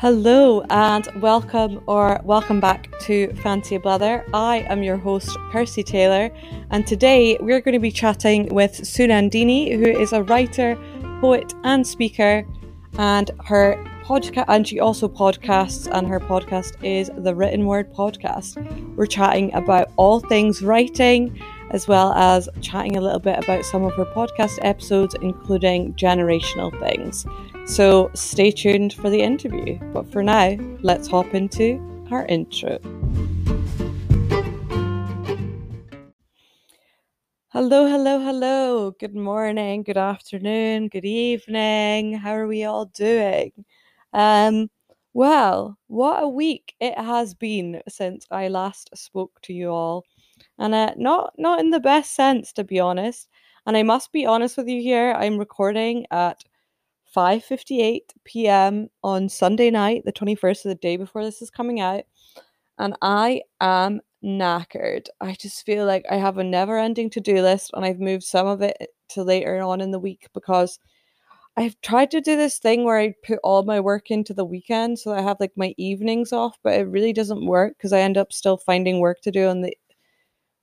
Hello and welcome or welcome back to Fancy a Blather. I am your host, Kirsty Taylor, and today we're going to be chatting with Sunandinii, who is a writer, poet, and speaker, and her podcast, and she also podcasts, and her podcast is the Written Word Podcast. We're chatting about all things writing, as well as chatting a little bit about some of her podcast episodes, including generational things. So stay tuned for the interview. But for now, let's hop into our intro. Hello, hello, hello. Good morning, good afternoon, good evening. How are we all doing? Um, well, what a week it has been since I last spoke to you all. And uh, not not in the best sense to be honest. And I must be honest with you here, I'm recording at 5:58 p.m. on Sunday night, the 21st of the day before this is coming out, and I am knackered. I just feel like I have a never-ending to-do list and I've moved some of it to later on in the week because I've tried to do this thing where I put all my work into the weekend so I have like my evenings off, but it really doesn't work because I end up still finding work to do on the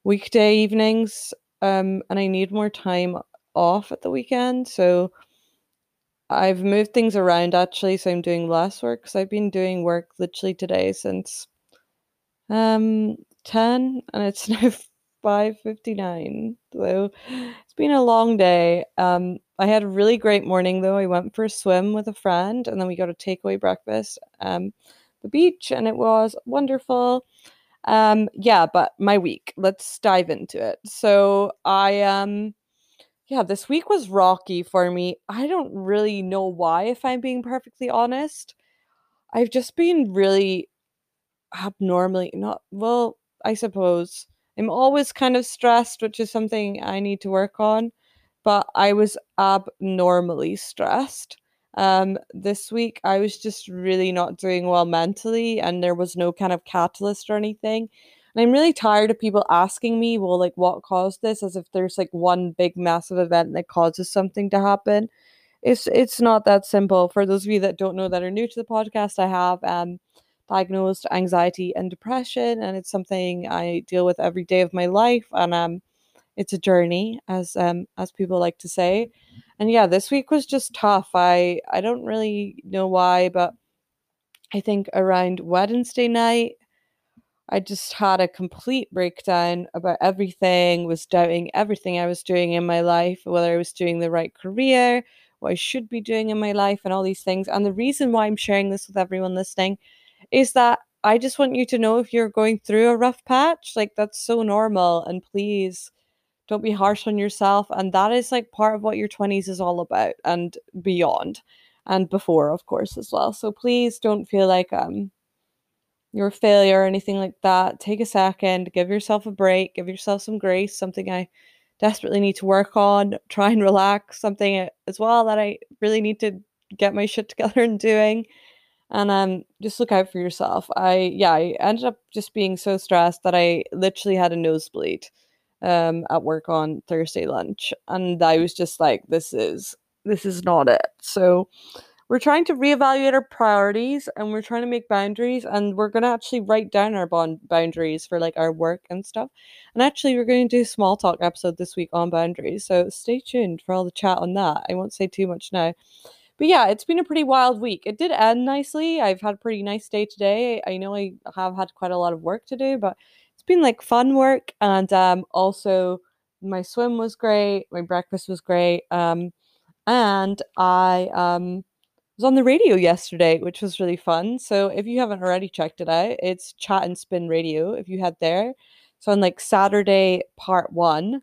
weekday evenings um and I need more time off at the weekend. So I've moved things around actually, so I'm doing less work because I've been doing work literally today since um 10 and it's now 5:59. So it's been a long day. Um I had a really great morning though. I went for a swim with a friend and then we got a takeaway breakfast um the beach and it was wonderful. Um yeah, but my week. Let's dive into it. So I um yeah, this week was rocky for me. I don't really know why, if I'm being perfectly honest. I've just been really abnormally not well, I suppose. I'm always kind of stressed, which is something I need to work on, but I was abnormally stressed. Um, this week I was just really not doing well mentally, and there was no kind of catalyst or anything. And I'm really tired of people asking me, well, like, what caused this? As if there's like one big massive event that causes something to happen. It's it's not that simple. For those of you that don't know that are new to the podcast, I have um diagnosed anxiety and depression, and it's something I deal with every day of my life. And um it's a journey, as um as people like to say. And yeah, this week was just tough. I I don't really know why, but I think around Wednesday night I just had a complete breakdown about everything, was doubting everything I was doing in my life, whether I was doing the right career, what I should be doing in my life, and all these things. And the reason why I'm sharing this with everyone listening is that I just want you to know if you're going through a rough patch, like that's so normal. And please don't be harsh on yourself. And that is like part of what your 20s is all about and beyond and before, of course, as well. So please don't feel like, um, you're a failure or anything like that, take a second, give yourself a break, give yourself some grace, something I desperately need to work on, try and relax, something as well that I really need to get my shit together and doing. And um just look out for yourself. I yeah, I ended up just being so stressed that I literally had a nosebleed um at work on Thursday lunch and I was just like this is this is not it. So we're trying to reevaluate our priorities and we're trying to make boundaries and we're going to actually write down our bond boundaries for like our work and stuff. And actually we're going to do a small talk episode this week on boundaries so stay tuned for all the chat on that. I won't say too much now. But yeah it's been a pretty wild week. It did end nicely. I've had a pretty nice day today. I know i have had quite a lot of work to do but it's been like fun work and um also my swim was great my breakfast was great um and i um was on the radio yesterday, which was really fun. So if you haven't already checked it out, it's Chat and Spin Radio. If you head there, so on like Saturday part one,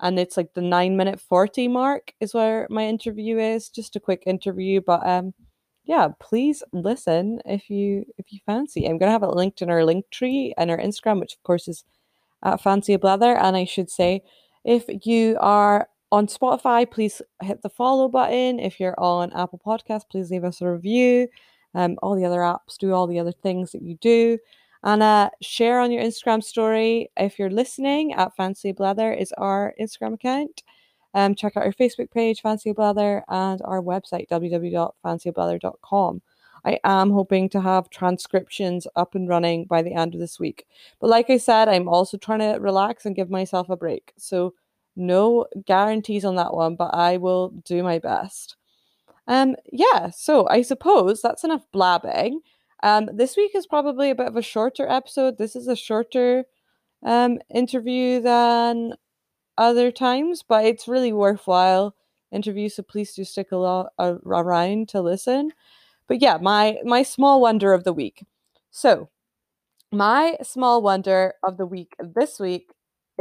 and it's like the nine minute forty mark is where my interview is. Just a quick interview, but um, yeah, please listen if you if you fancy. I'm gonna have it linked in our link tree and our Instagram, which of course is at Fancy Blather. And I should say, if you are on Spotify, please hit the follow button. If you're on Apple Podcasts, please leave us a review. Um, all the other apps do all the other things that you do. And uh, share on your Instagram story. If you're listening, at Fancy Blather is our Instagram account. Um, check out our Facebook page, Fancy Blather, and our website, www.fancyblather.com. I am hoping to have transcriptions up and running by the end of this week. But like I said, I'm also trying to relax and give myself a break. So no guarantees on that one, but I will do my best. Um, yeah, so I suppose that's enough blabbing. Um, this week is probably a bit of a shorter episode. This is a shorter um interview than other times, but it's really worthwhile interview. So please do stick a lot uh, around to listen. But yeah, my my small wonder of the week. So my small wonder of the week this week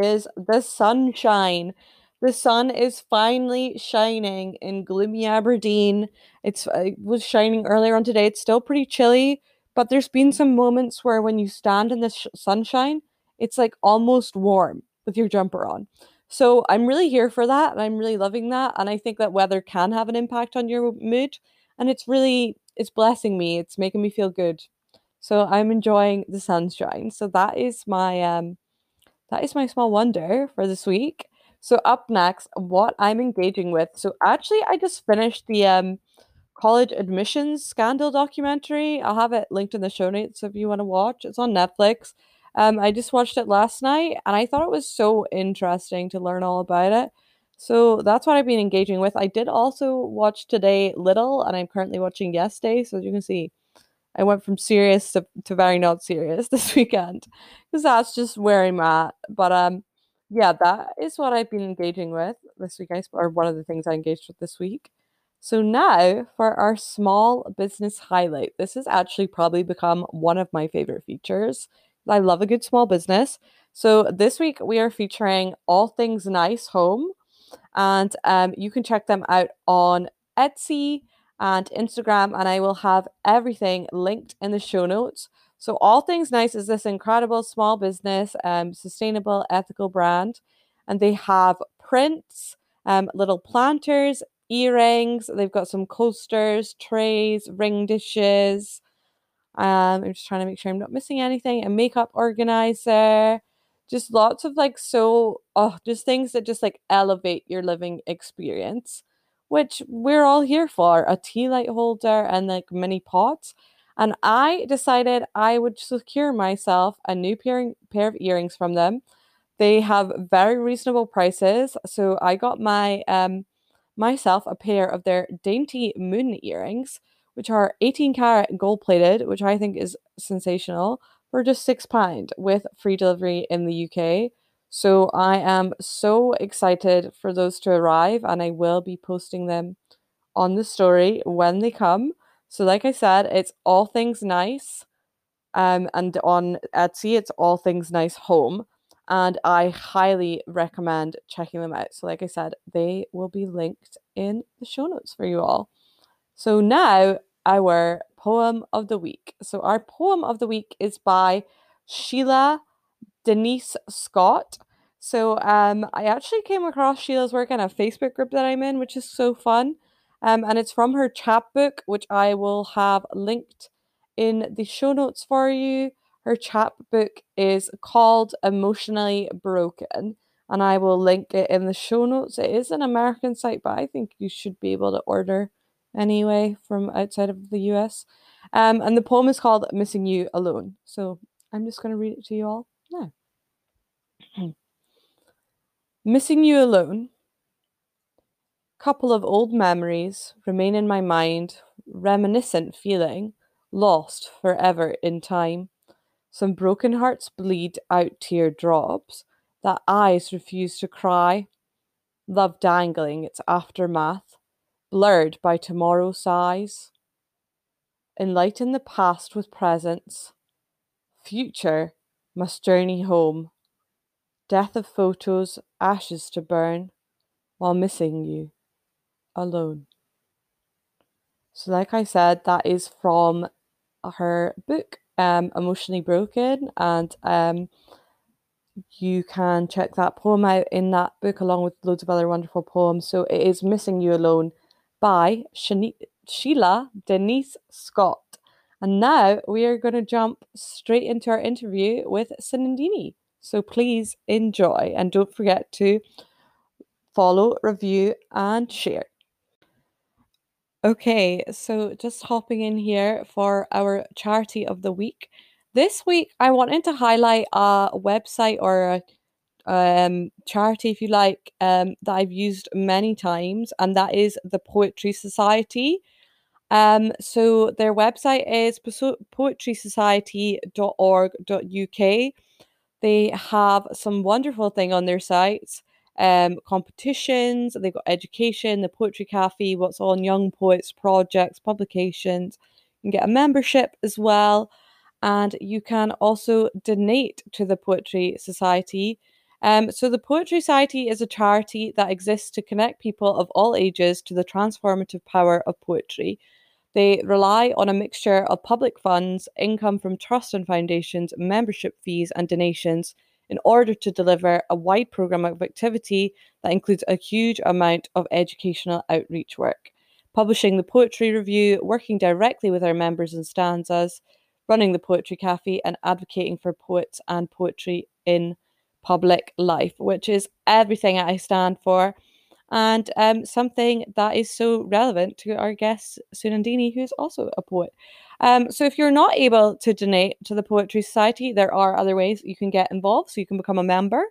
is the sunshine. The sun is finally shining in gloomy Aberdeen. It's uh, it was shining earlier on today. It's still pretty chilly, but there's been some moments where when you stand in the sh- sunshine, it's like almost warm with your jumper on. So I'm really here for that and I'm really loving that and I think that weather can have an impact on your mood and it's really it's blessing me. It's making me feel good. So I'm enjoying the sunshine. So that is my um that is my small wonder for this week. So up next, what I'm engaging with. So actually I just finished the um college admissions scandal documentary. I'll have it linked in the show notes if you want to watch. It's on Netflix. Um, I just watched it last night and I thought it was so interesting to learn all about it. So that's what I've been engaging with. I did also watch today Little and I'm currently watching Yes Day. So as you can see, I went from serious to, to very not serious this weekend because that's just where I'm at. But um, yeah, that is what I've been engaging with this week, I, or one of the things I engaged with this week. So now for our small business highlight. This has actually probably become one of my favorite features. I love a good small business. So this week we are featuring All Things Nice Home, and um, you can check them out on Etsy and Instagram, and I will have everything linked in the show notes. So All Things Nice is this incredible small business, um, sustainable, ethical brand, and they have prints, um, little planters, earrings. They've got some coasters, trays, ring dishes. Um, I'm just trying to make sure I'm not missing anything. A makeup organizer, just lots of like so oh, just things that just like elevate your living experience, which we're all here for. A tea light holder and like mini pots. And I decided I would secure myself a new pair, pair of earrings from them. They have very reasonable prices. So I got my um myself a pair of their dainty moon earrings, which are 18 karat gold plated, which I think is sensational, for just £6 with free delivery in the UK. So I am so excited for those to arrive and I will be posting them on the story when they come. So like I said, it's all things nice. Um and on Etsy it's all things nice home and I highly recommend checking them out. So, like I said, they will be linked in the show notes for you all. So, now our poem of the week. So, our poem of the week is by Sheila Denise Scott. So, um, I actually came across Sheila's work in a Facebook group that I'm in, which is so fun. Um, and it's from her chapbook, which I will have linked in the show notes for you. Her chapbook is called Emotionally Broken, and I will link it in the show notes. It is an American site, but I think you should be able to order anyway from outside of the US. Um, and the poem is called Missing You Alone. So I'm just going to read it to you all now. Missing You Alone. Couple of old memories remain in my mind, reminiscent feeling, lost forever in time. Some broken hearts bleed out tear drops that eyes refuse to cry. Love dangling its aftermath, blurred by tomorrow's sighs. Enlighten the past with presence. Future must journey home. Death of photos, ashes to burn, while missing you alone. So, like I said, that is from her book um, Emotionally Broken, and um, you can check that poem out in that book along with loads of other wonderful poems. So it is Missing You Alone by Shani- Sheila Denise Scott. And now we are going to jump straight into our interview with Sunandinii. So please enjoy and don't forget to follow, review, and share. Okay, so just hopping in here for our charity of the week. This week, I wanted to highlight a website or a um, charity, if you like, um, that I've used many times, and that is the Poetry Society. Um, so their website is poetrysociety.org.uk. They have some wonderful thing on their sites. Um, competitions, they've got education, the poetry cafe, what's on young poets projects, publications. You can get a membership as well, and you can also donate to the Poetry Society. Um, so the Poetry Society is a charity that exists to connect people of all ages to the transformative power of poetry. They rely on a mixture of public funds, income from trusts and foundations, membership fees, and donations in order to deliver a wide programme of activity that includes a huge amount of educational outreach work. Publishing the Poetry Review, working directly with our members and stanzas, running the Poetry Cafe, and advocating for poets and poetry in public life, which is everything I stand for and um, something that is so relevant to our guest Sunandinii, who's also a poet. Um, so if you're not able to donate to the Poetry Society, there are other ways you can get involved. So you can become a member,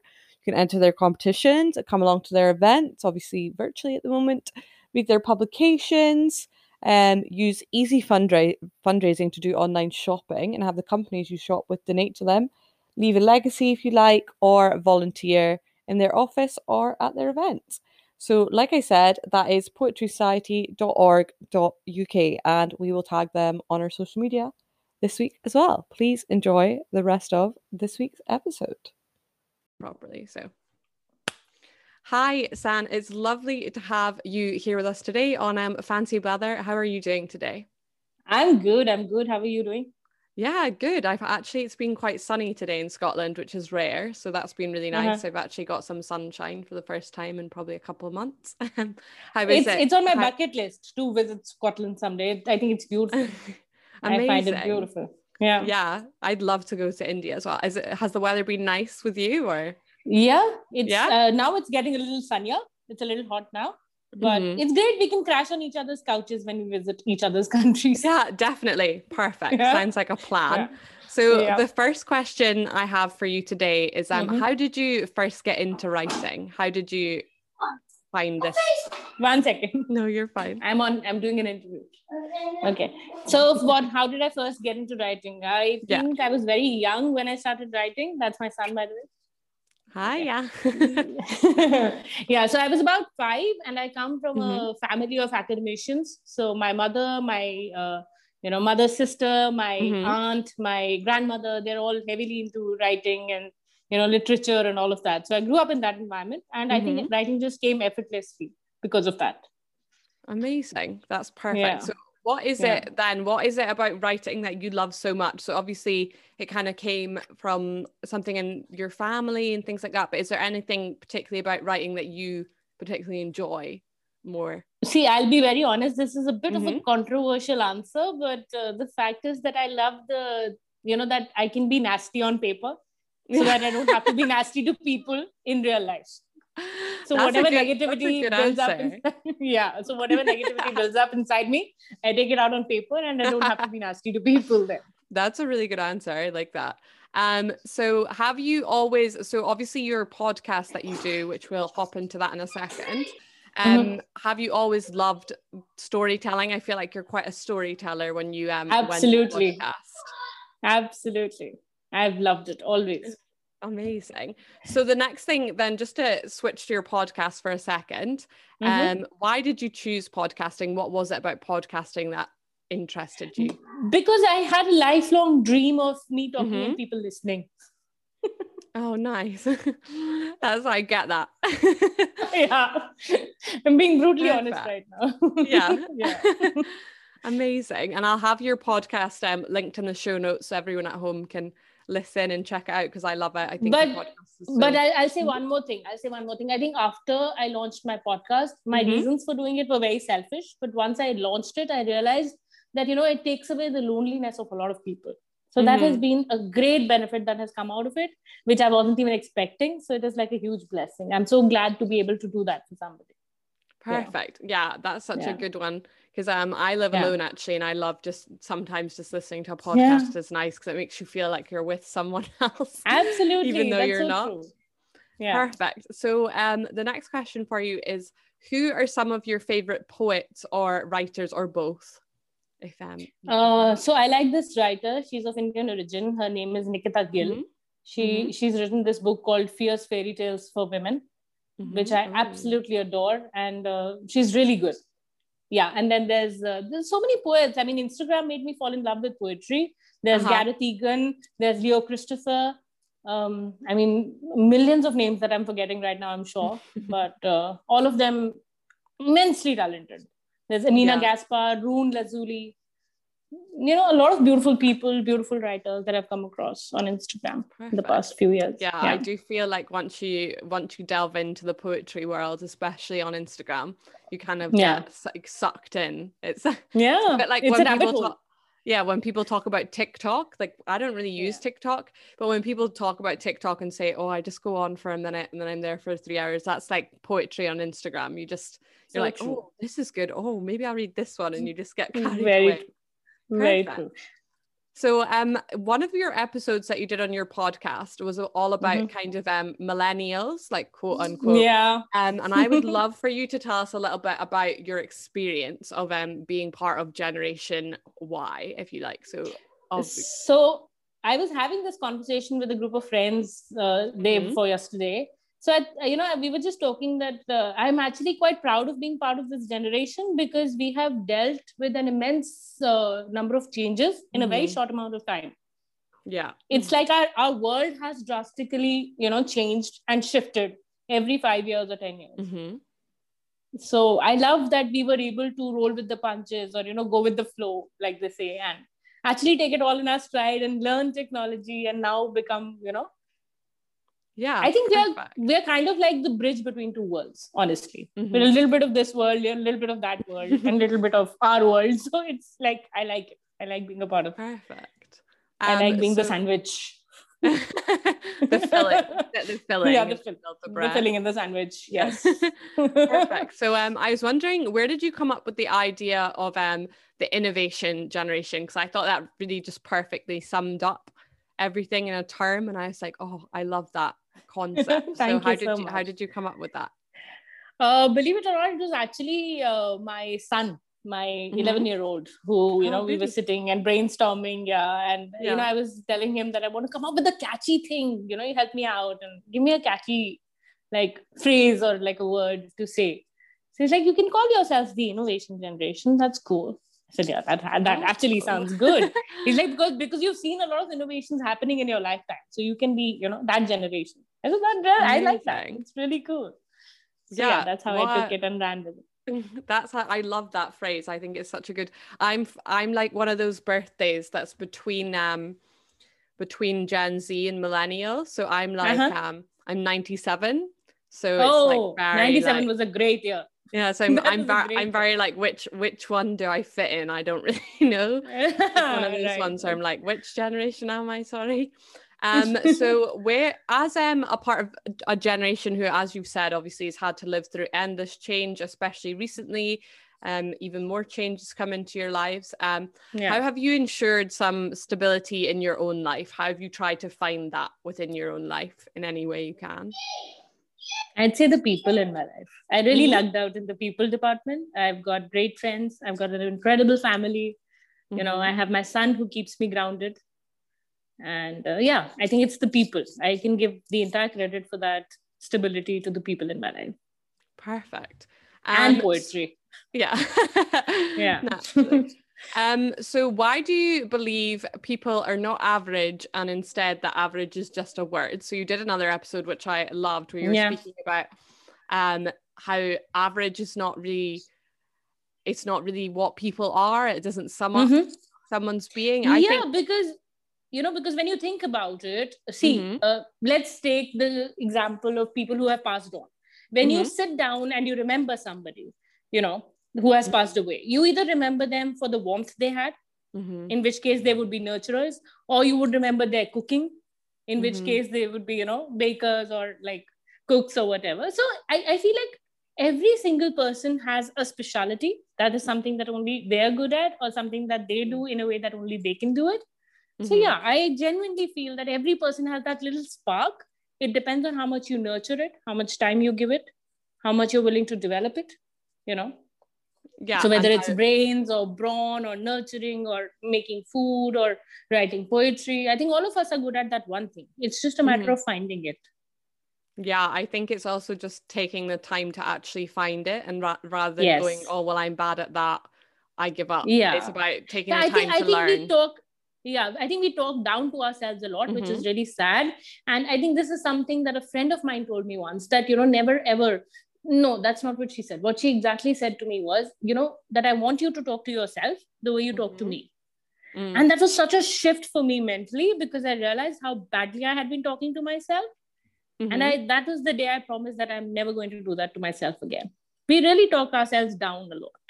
you can enter their competitions, come along to their events, obviously virtually at the moment, read their publications, um, use easy fundra- fundraising to do online shopping and have the companies you shop with donate to them, leave a legacy if you like, or volunteer in their office or at their events. So, like I said, that is poetrysociety.org.uk, and we will tag them on our social media this week as well. Please enjoy the rest of this week's episode. Properly. So, hi, San. It's lovely to have you here with us today on um, Fancy Blather. How are you doing today? I'm good. I'm good. How are you doing? Yeah, good. I've actually it's been quite sunny today in Scotland, which is rare. So that's been really uh-huh. nice. Uh-huh. I've actually got some sunshine for the first time in probably a couple of months. How is it's, it? It's on my How... bucket list to visit Scotland someday. I think it's beautiful. I find it beautiful. Yeah. Yeah. I'd love to go to India as well. Is it has the weather been nice with you or yeah, it's yeah? Uh, now it's getting a little sunnier. It's a little hot now but mm-hmm. it's great we can crash on each other's couches when we visit each other's countries. Yeah definitely. Perfect. Yeah. sounds like a plan. Yeah. so yeah. the first question i have for you today is um mm-hmm. how did you first get into writing? How did you find this? One second. No you're fine. I'm on i'm doing an interview. Okay. So what how did i first get into writing? I think i was very young when i started writing. That's my son by the way Hi, yeah. yeah, so I was about five and I come from mm-hmm. a family of academicians. So my mother, my uh, you know, mother, sister, my mm-hmm. aunt, my grandmother, they're all heavily into writing and you know, literature and all of that. So I grew up in that environment and mm-hmm. I think mm-hmm. writing just came effortlessly because of that. Amazing. That's perfect. Yeah. So what is yeah. it then? What is it about writing that you love so much? So obviously it kind of came from something in your family and things like that. But is there anything particularly about writing that you particularly enjoy more? See, I'll be very honest. This is a bit mm-hmm. of a mm-hmm. controversial answer, but uh, the fact is that I love the, you know, that I can be nasty on paper so that I don't have to be nasty to people in real life so that's whatever good, negativity builds answer. up inside, yeah so whatever negativity builds up inside me i take it out on paper and i don't have to be nasty to people then that's a really good answer. I like that. Um so have you always so obviously your podcast that you do which we'll hop into that in a second. Mm-hmm. um mm-hmm. have you always loved storytelling? I feel like you're quite a storyteller when you um absolutely. absolutely. I've loved it always Amazing. So the next thing then just to switch to your podcast for a 2nd mm-hmm. um why did you choose podcasting? What was it about podcasting that interested you? Because I had a lifelong dream of me talking mm-hmm. and people listening. oh nice. That's I get that. yeah. I'm being brutally Perfect. honest right now. yeah. yeah. Amazing. And I'll have your podcast um, linked in the show notes so everyone at home can listen and check it out because I love it. I think but, so... but I, will say one more thing. I'll say one more thing. I think after I launched my podcast, my mm-hmm. reasons for doing it were very selfish. But once I launched it, I realized that you know it takes away the loneliness of a lot of people. So mm-hmm. that has mm-hmm. been a great benefit that has come out of it, which I wasn't even expecting. So it is like a huge blessing. I'm so glad to be able to do that for somebody. Perfect. Yeah, yeah that's such yeah. a good one because um I live yeah. alone actually, and I love just sometimes just listening to a podcast is nice because it makes you feel like you're with someone else. Absolutely, even though that's you're so not. True. Yeah. Perfect. So um the next question for you is who are some of your favorite poets or writers or both? If um uh so I like this writer. She's of Indian origin. Her name is Nikita Gill. Mm-hmm. She mm-hmm. she's written this book called Fierce Fairy Tales for Women, mm-hmm. which I absolutely adore, and uh, she's really good. Yeah, and then there's uh, there's so many poets. I mean, Instagram made me fall in love with poetry. There's uh-huh. Gareth Egan. There's Leo Christopher um, I mean, millions of names that I'm forgetting right now, I'm sure, but uh, all of them immensely talented. There's Anina yeah. Gaspar, Rune Lazuli, you know, a lot of beautiful people, beautiful writers that I've come across on Instagram Perfect. in the past few years. Yeah, yeah, I do feel like once you once you delve into the poetry world, especially on Instagram, you kind of yeah. get like sucked in. It's yeah, but like it's when people talk, yeah when people talk about tiktok like i don't really use yeah. tiktok but when people talk about tiktok and say oh i just go on for a minute and then i'm there for three hours that's like poetry on instagram you just you're so like true. oh this is good oh maybe i'll read this one and mm. you just get mm, carried very away. Very true so um one of your episodes that you did on your podcast was all about mm-hmm. kind of um millennials, like quote unquote. Yeah. Um, and I would love for you to tell us a little bit about your experience of um being part of Generation Y, if you like. So obviously. so I was having this conversation with a group of friends uh, day mm-hmm. before yesterday so you know we were just talking that uh, i'm actually quite proud of being part of this generation because we have dealt with an immense uh, number of changes in mm-hmm. a very mm-hmm. short amount of time yeah it's like our, our world has drastically you know changed and shifted every five years or ten years mm-hmm. so i love that we were able to roll with the punches or you know go with the flow like they say and actually take it all in our stride and learn technology and now become you know yeah i think we're we're kind of like the bridge between two worlds honestly. Mm-hmm. we're a little bit of this world a little bit of that world and a little bit of our world. So it's like i like it. I like being a part of perfect. Um, i like being so... the sandwich. The filling. The, the filling. Yeah the, fill, the, the filling in the sandwich yes. Perfect. So um i was wondering where did you come up with the idea of um the innovation generation? Because i thought that really just perfectly summed up everything in a term and i was like oh i love that concept. so how did so you much. how did you come up with that? Uh, believe it or not, it was actually uh, my son, my 11 mm-hmm. year old, who you oh, know really? we were sitting and brainstorming. Yeah, and yeah. you know I was telling him that I want to come up with a catchy thing. You know, you help me out and give me a catchy like phrase or like a word to say. So he's like, you can call yourself the innovation generation. That's cool. I said, yeah, that, that actually sounds good. He's like, because because you've seen a lot of innovations happening in your lifetime. So you can be, you know, that generation. I said, that, I like that. It's really cool. So, yeah, yeah, that's how what? I took it and ran with it. That's how I love that phrase. I think it's such a good I'm I'm like one of those birthdays that's between um between Gen Z and millennial. So I'm like uh-huh. um I'm 97. So oh, it's like 97 like, was a great year. Yeah, so I'm I'm, very I'm very like which which one do I fit in? I don't really know. It's one of those right. ones where I'm like, which generation am I? Sorry. Um, so we're as um a part of a generation who, as you've said, obviously has had to live through endless change, especially recently. Um, even more changes come into your lives. Um, yeah. how have you ensured some stability in your own life? How have you tried to find that within your own life in any way you can? I'd say the people in my life. I really mm-hmm. lucked out in the people department. I've got great friends. I've got an incredible family. Mm-hmm. You know, I mm-hmm. have my son who keeps me grounded. And uh, yeah, I think it's the people. I can give the entire credit for that stability to the people in my life. Perfect. And, and poetry. Yeah. yeah. Um, so why do you believe people are not average and instead the average is just a word? So you did another episode which I loved where you were yeah. speaking about um how average is not really it's not really what people are. It doesn't sum up mm-hmm. someone's being. I yeah, think- because you know, because when you think about it, see, mm-hmm. uh, let's take the example of people who have passed on. When mm-hmm. you sit down and you remember somebody, you know, who has passed away. You either remember them for the warmth they had, mm-hmm. in which case they would be nurturers, or you would remember their cooking, in mm-hmm. which case they would be, you know, bakers or like cooks or whatever. So I, I feel like every single person has a specialty that is something that only they're good at or something that they do in a way that only they can do it mm-hmm. so yeah i genuinely feel that every person has that little spark it depends on how much you nurture it how much time you give it how much you're willing to develop it you know yeah so whether it's I, brains or brawn or nurturing or making food or writing poetry i think all of us are good at that one thing it's just a matter mm-hmm. of finding it yeah i think it's also just taking the time to actually find it and ra- rather than yes. going oh well i'm bad at that i give up yeah it's about taking yeah, the time think, to I learn think we talk yeah i think we talk down to ourselves a lot mm-hmm. which is mm-hmm. really sad and i think this is something that a friend of mine told me once that you know never ever no that's not what she said what she exactly said to me was you know that i want you to talk to yourself the way you talk mm-hmm. to me mm. and that was such a shift for me mentally because i realized how badly i had been talking to myself mm-hmm. and i that was the day i promised that i'm never going to do that to myself again we really talk ourselves down a lot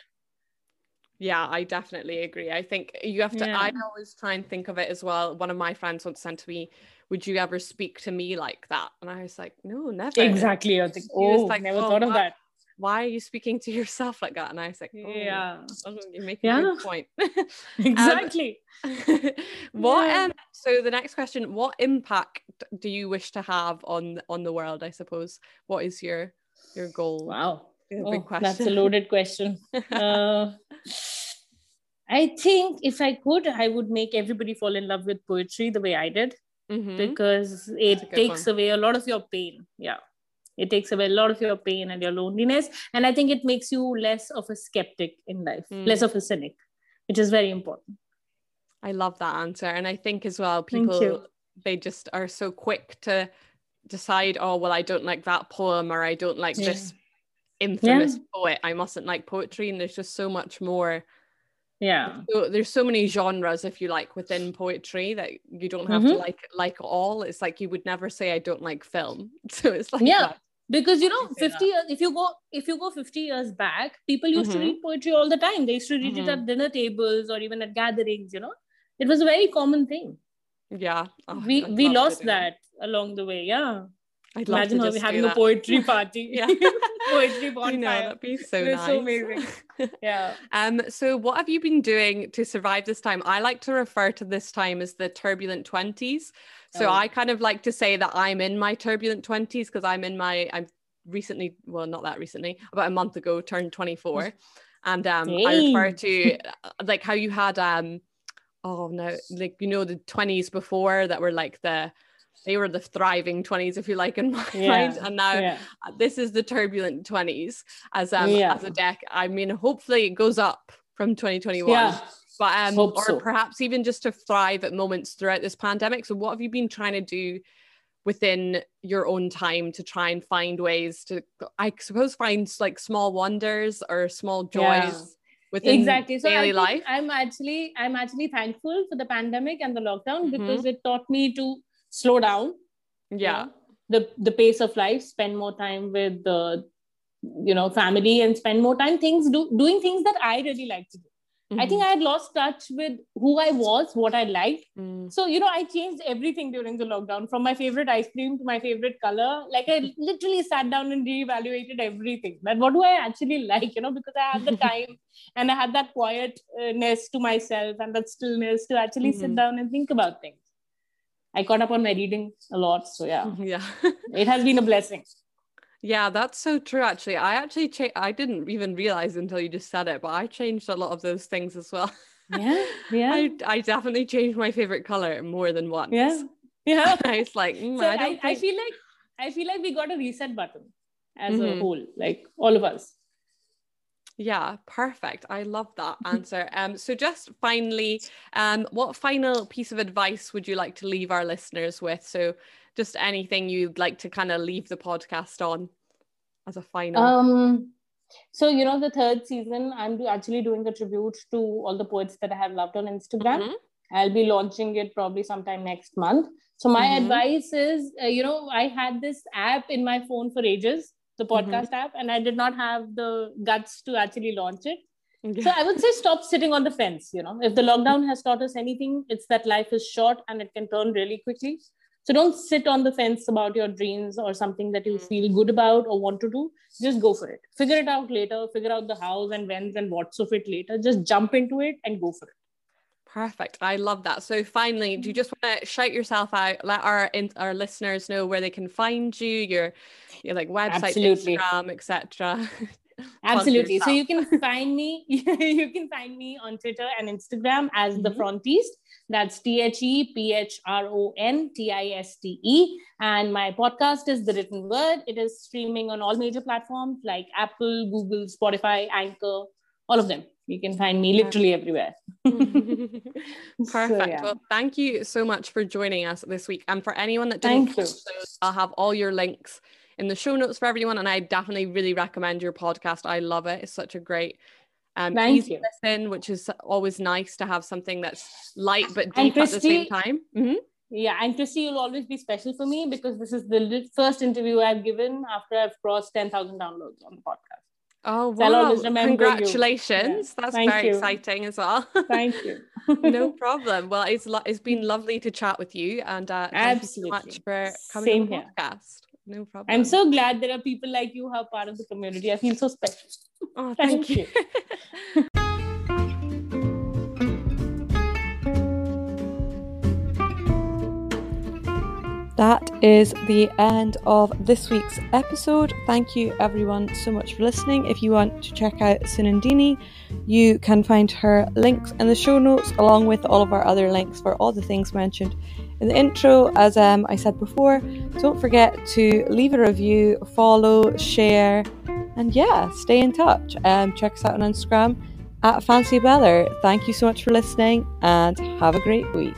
yeah, I definitely agree. I think you have to. Yeah. I always try and think of it as well. One of my friends once said to me, "Would you ever speak to me like that?" And I was like, "No, never." Exactly. I was like, "Oh, was like, never oh, thought of that." Why are you speaking to yourself like that? And I was like, oh, "Yeah, oh, you make yeah. a good point." exactly. Um, what? Yeah. Um, so the next question: What impact do you wish to have on on the world? I suppose. What is your your goal? Wow oh, That's a loaded question. uh, I think if I could, I would make everybody fall in love with poetry the way I did, mm-hmm. because it takes one. away a lot of your pain. Yeah. It takes away a lot of your pain and your loneliness. And I think it makes you less of a skeptic in life, mm. less of a cynic, which is very important. I love that answer. And I think as well, people, they just are so quick to decide, oh, well, I don't like that poem or I don't like yeah. this infamous yeah. poet. I mustn't like poetry, and there's just so much more. Yeah. So there's so many genres, if you like, within poetry that you don't have mm-hmm. to like like all. It's like you would never say I don't like film. So it's like yeah. That. Because you know, 50 years, if you go if you go 50 years back, people used mm-hmm. to read poetry all the time. They used to read mm-hmm. it at dinner tables or even at gatherings, you know. It was a very common thing. Yeah. Oh, we we lost that along the way. Yeah. I'd love Imagine to having a poetry party. yeah. bonfire. You know, that'd be so nice. so amazing. yeah. Um, so what have you been doing to survive this time? I like to refer to this time as the turbulent 20s. So oh. I kind of like to say that I'm in my turbulent 20s because I'm in my I'm recently, well, not that recently, about a month ago, turned 24. And um hey. I refer to uh, like how you had um oh no, like you know, the 20s before that were like the they were the thriving 20s if you like in my yeah. mind and now yeah. this is the turbulent 20s as um yeah. as a deck i mean hopefully it goes up from 2021 yeah. but um Hope or so. perhaps even just to thrive at moments throughout this pandemic so what have you been trying to do within your own time to try and find ways to i suppose find like small wonders or small joys within exactly so daily life i'm actually i'm actually thankful for the pandemic and the lockdown mm-hmm. because it taught me to slow down yeah the the pace of life spend more time with the you know family and spend more time things do doing things that i really like to do mm-hmm. i think i had lost touch with who i was what i liked mm. so you know i changed everything during the lockdown from my favorite ice cream to my favorite color like i literally sat down and reevaluated everything but what do i actually like you know because i had the time and i had that quietness to myself and that stillness to actually mm-hmm. sit down and think about things I caught up on my reading a lot. So yeah, yeah, it has been a blessing. Yeah, that's so true. Actually, I actually cha- I didn't even realize until you just said it, but I changed a lot of those things as well. Yeah, yeah. I I definitely changed my favorite color more than once. Yeah, yeah. it's like mm, so I, I, think... I, feel like I feel like we got a reset button as mm-hmm. a whole, like all of us. Yeah, perfect. I love that answer. Um, so just finally, um, what final piece of advice would you like to leave our listeners with? So just anything you'd like to kind of leave the podcast on as a final. Um, so you know, the third season, I'm actually doing a tribute to all the poets that I have loved on Instagram. Mm-hmm. I'll be launching it probably sometime next month. So my mm-hmm. advice is, uh, you know, I had this app in my phone for ages the mm-hmm. podcast mm-hmm. app and i did not have the guts to actually launch it yeah. so i would say stop sitting on the fence you know if the lockdown has taught us anything it's that life is short and it can turn really quickly so don't sit on the fence about your dreams or something that you mm. feel good about or want to do just go for it figure it out later figure out the hows and whens and whats of it later just jump into it and go for it Perfect. I love that. So finally, do you just want to shout yourself out? Let our in, our listeners know where they can find you, your your like website, Absolutely. Instagram, etc. Absolutely. So you can find me. you can find me on Twitter and Instagram as mm-hmm. the Phrontiste. That's T H E P H R O N T I S T E. And my podcast is The Written Word. It is streaming on all major platforms like Apple, Google, Spotify, Anchor, all of them. You can find me literally everywhere. Perfect. So, yeah. Well, thank you so much for joining us this week. And for anyone that didn't, you. I'll have all your links in the show notes for everyone. And I definitely really recommend your podcast. I love it. It's such a great um, Thank easy you. listen, which is always nice to have something that's light but deep Christy, at the same time. Mm-hmm. Yeah, and Christy will always be special for me because this is the first interview I've given after I've crossed 10,000 downloads on the podcast. Oh, wow. Congratulations. Yeah. That's Thank very you. exciting as well. Thank you. no problem. Well, it's lo- it's been lovely to chat with you and uh, thank you so much for coming Same on the here. podcast. No problem. I'm so glad there are people like you who are part of the community. I feel so special. Oh, thank, thank you. you. That is the end of this week's episode. Thank you everyone so much for listening. If you want to check out Sunandinii, you can find her links in the show notes along with all of our other links for all the things mentioned in the intro. As um, I said before, don't forget to leave a review, follow, share, and yeah, stay in touch. Um, check us out on Instagram at Fancy Blather. Thank you so much for listening and have a great week.